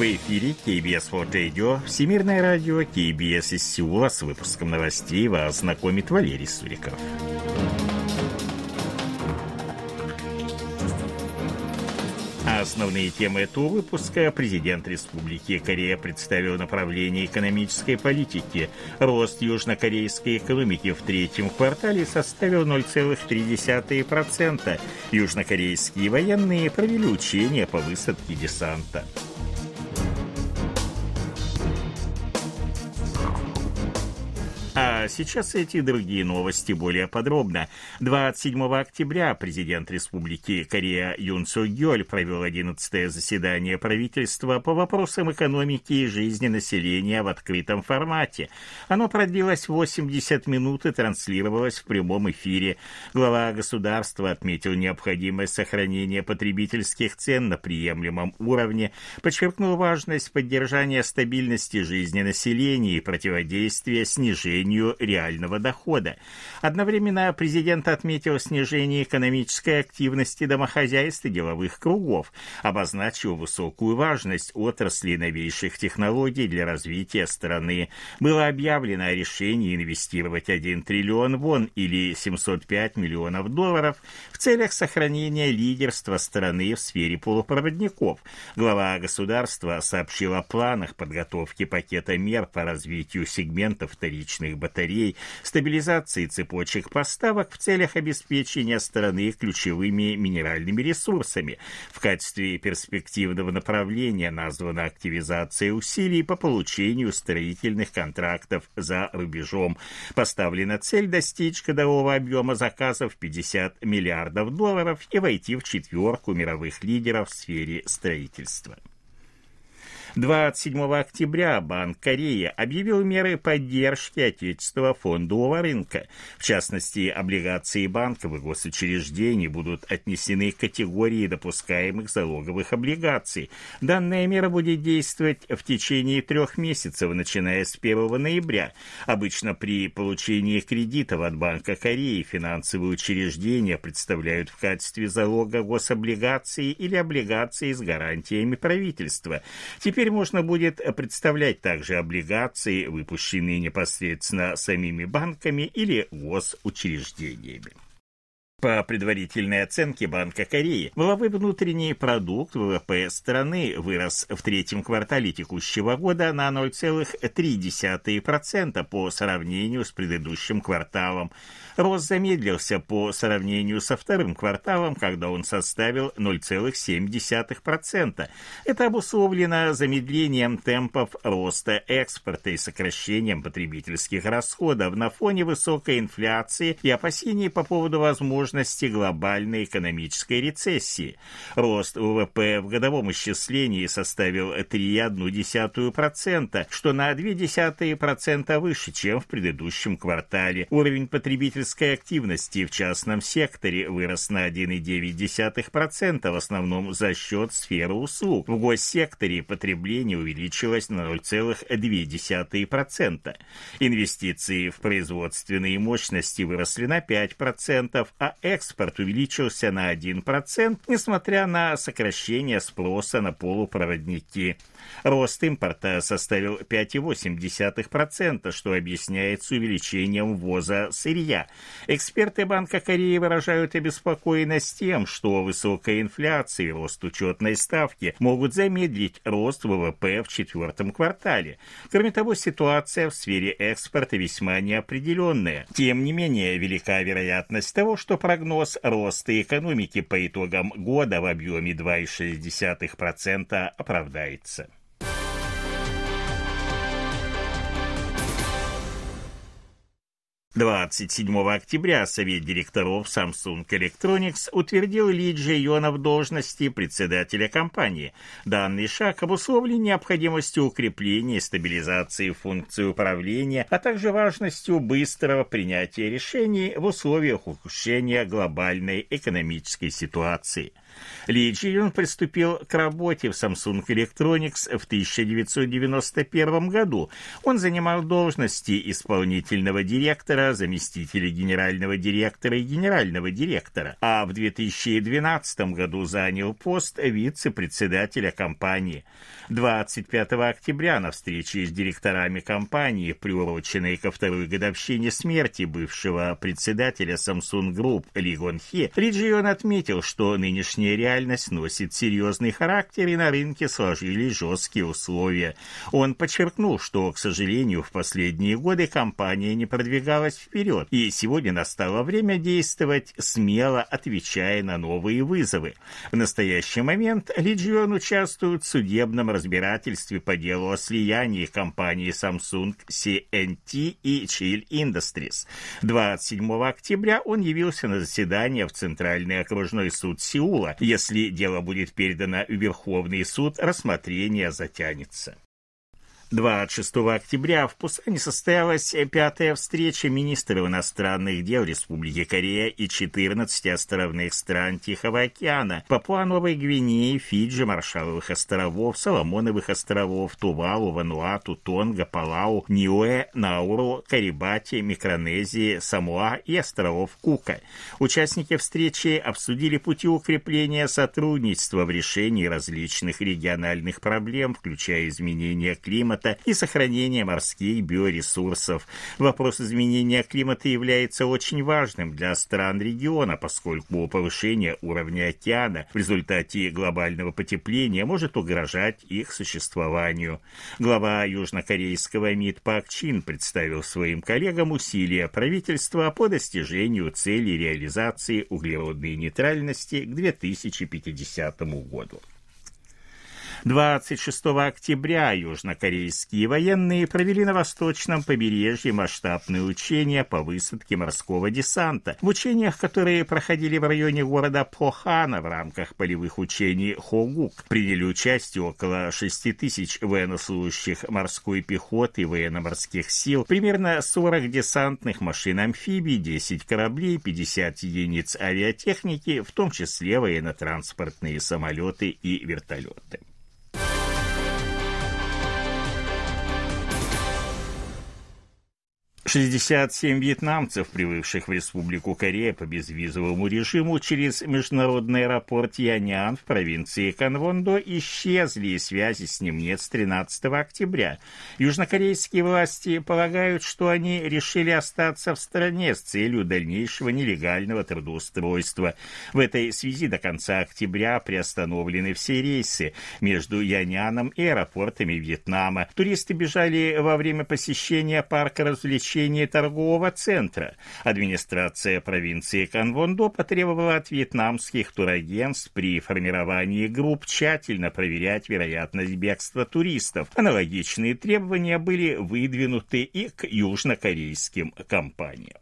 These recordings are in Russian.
В эфире KBS World Radio, Всемирное радио KBS из Сеула с выпуском новостей вас знакомит Валерий Суриков. Основные темы этого выпуска президент Республики Корея представил направление экономической политики. Рост южнокорейской экономики в третьем квартале составил 0,3%. Южнокорейские военные провели учения по высадке десанта. А сейчас эти другие новости более подробно. 27 октября президент Республики Корея Юн Су Гёль провел 11 заседание правительства по вопросам экономики и жизни населения в открытом формате. Оно продлилось 80 минут и транслировалось в прямом эфире. Глава государства отметил необходимость сохранения потребительских цен на приемлемом уровне, подчеркнул важность поддержания стабильности жизни населения и противодействия снижению реального дохода. Одновременно президент отметил снижение экономической активности домохозяйств и деловых кругов, обозначил высокую важность отрасли новейших технологий для развития страны. Было объявлено о решении инвестировать 1 триллион вон или 705 миллионов долларов в целях сохранения лидерства страны в сфере полупроводников. Глава государства сообщил о планах подготовки пакета мер по развитию сегмента вторичных батарей, стабилизации цепочек поставок в целях обеспечения страны ключевыми минеральными ресурсами. В качестве перспективного направления названа активизация усилий по получению строительных контрактов за рубежом. Поставлена цель достичь годового объема заказов 50 миллиардов долларов и войти в четверку мировых лидеров в сфере строительства. 27 октября Банк Кореи объявил меры поддержки отечественного фондового рынка. В частности, облигации банков и госучреждений будут отнесены к категории допускаемых залоговых облигаций. Данная мера будет действовать в течение трех месяцев, начиная с 1 ноября. Обычно при получении кредитов от Банка Кореи финансовые учреждения представляют в качестве залога гособлигации или облигации с гарантиями правительства. Теперь Теперь можно будет представлять также облигации, выпущенные непосредственно самими банками или госучреждениями. По предварительной оценке Банка Кореи, валовой внутренний продукт ВВП страны вырос в третьем квартале текущего года на 0,3% по сравнению с предыдущим кварталом. Рост замедлился по сравнению со вторым кварталом, когда он составил 0,7%. Это обусловлено замедлением темпов роста экспорта и сокращением потребительских расходов на фоне высокой инфляции и опасений по поводу возможности возможности глобальной экономической рецессии. Рост ВВП в годовом исчислении составил 3,1%, что на 0,2% выше, чем в предыдущем квартале. Уровень потребительской активности в частном секторе вырос на 1,9%, в основном за счет сферы услуг. В госсекторе потребление увеличилось на 0,2%. Инвестиции в производственные мощности выросли на 5%, а экспорт увеличился на 1%, несмотря на сокращение спроса на полупроводники. Рост импорта составил 5,8%, что объясняется увеличением ввоза сырья. Эксперты Банка Кореи выражают обеспокоенность тем, что высокая инфляция и рост учетной ставки могут замедлить рост ВВП в четвертом квартале. Кроме того, ситуация в сфере экспорта весьма неопределенная. Тем не менее, велика вероятность того, что прогноз роста экономики по итогам года в объеме 2,6% оправдается. 27 октября Совет директоров Samsung Electronics утвердил Ли Джи Йона в должности председателя компании. Данный шаг обусловлен необходимостью укрепления и стабилизации функций управления, а также важностью быстрого принятия решений в условиях ухудшения глобальной экономической ситуации – Ли Джи приступил к работе в Samsung Electronics в 1991 году. Он занимал должности исполнительного директора, заместителя генерального директора и генерального директора, а в 2012 году занял пост вице-председателя компании. 25 октября на встрече с директорами компании, приуроченной ко второй годовщине смерти бывшего председателя Samsung Group Ли Гон Хе, Риджион отметил, что нынешняя реальность носит серьезный характер и на рынке сложились жесткие условия. Он подчеркнул, что, к сожалению, в последние годы компания не продвигалась вперед, и сегодня настало время действовать смело, отвечая на новые вызовы. В настоящий момент Лиджион участвует в судебном разбирательстве по делу о слиянии компании Samsung CNT и Chill Industries. 27 октября он явился на заседание в Центральный окружной суд Сеула. Если дело будет передано в Верховный суд, рассмотрение затянется. 26 октября в Пусане состоялась пятая встреча министров иностранных дел Республики Корея и 14 островных стран Тихого океана, Папуа-Новой Гвинеи, Фиджи, Маршаловых островов, Соломоновых островов, Тувалу, Вануату, Тонга, Палау, Ниуэ, Науру, Карибати, Микронезии, Самуа и островов Кука. Участники встречи обсудили пути укрепления сотрудничества в решении различных региональных проблем, включая изменение климата, климата и сохранения морских биоресурсов. Вопрос изменения климата является очень важным для стран региона, поскольку повышение уровня океана в результате глобального потепления может угрожать их существованию. Глава южнокорейского МИД Пак Чин представил своим коллегам усилия правительства по достижению цели реализации углеродной нейтральности к 2050 году. 26 октября южнокорейские военные провели на восточном побережье масштабные учения по высадке морского десанта. В учениях, которые проходили в районе города Похана в рамках полевых учений Хогук, приняли участие около 6 тысяч военнослужащих морской пехоты и военно-морских сил, примерно 40 десантных машин-амфибий, 10 кораблей, 50 единиц авиатехники, в том числе военно-транспортные самолеты и вертолеты. 67 вьетнамцев, прибывших в Республику Корея по безвизовому режиму через международный аэропорт Янян в провинции Канвондо, исчезли, и связи с ним нет с 13 октября. Южнокорейские власти полагают, что они решили остаться в стране с целью дальнейшего нелегального трудоустройства. В этой связи до конца октября приостановлены все рейсы между Яняном и аэропортами Вьетнама. Туристы бежали во время посещения парка развлечений посещении торгового центра. Администрация провинции Канвондо потребовала от вьетнамских турагентств при формировании групп тщательно проверять вероятность бегства туристов. Аналогичные требования были выдвинуты и к южнокорейским компаниям.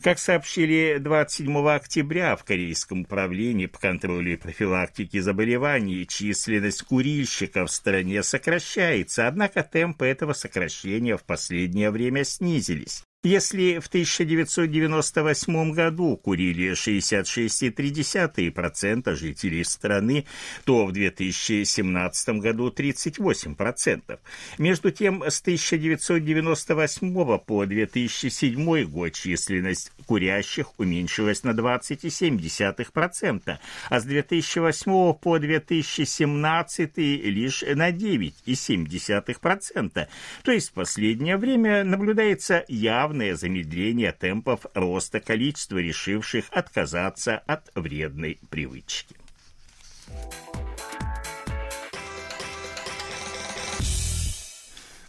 Как сообщили 27 октября в Корейском управлении по контролю и профилактике заболеваний, численность курильщиков в стране сокращается, однако темпы этого сокращения в последнее время снизились. Если в 1998 году курили 66,3% жителей страны, то в 2017 году 38%. Между тем, с 1998 по 2007 год численность курящих уменьшилась на 20,7%, а с 2008 по 2017 лишь на 9,7%. То есть в последнее время наблюдается явно явное замедление темпов роста количества решивших отказаться от вредной привычки.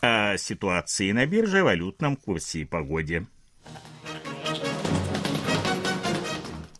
О ситуации на бирже, валютном курсе и погоде.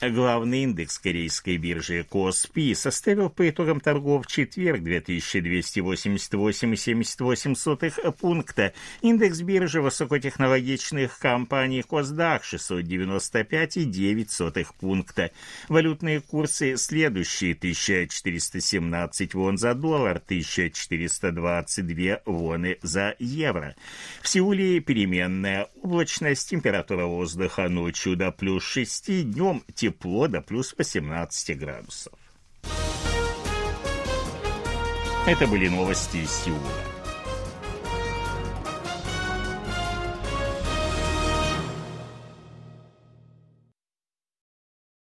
Главный индекс корейской биржи Коспи составил по итогам торгов в четверг 2288,78 пункта. Индекс биржи высокотехнологичных компаний Косдак 695,9 пункта. Валютные курсы следующие 1417 вон за доллар, 1422 воны за евро. В Сеуле переменная облачность, температура воздуха ночью до плюс 6, днем тепло до плюс 18 градусов. Это были новости из Сеула.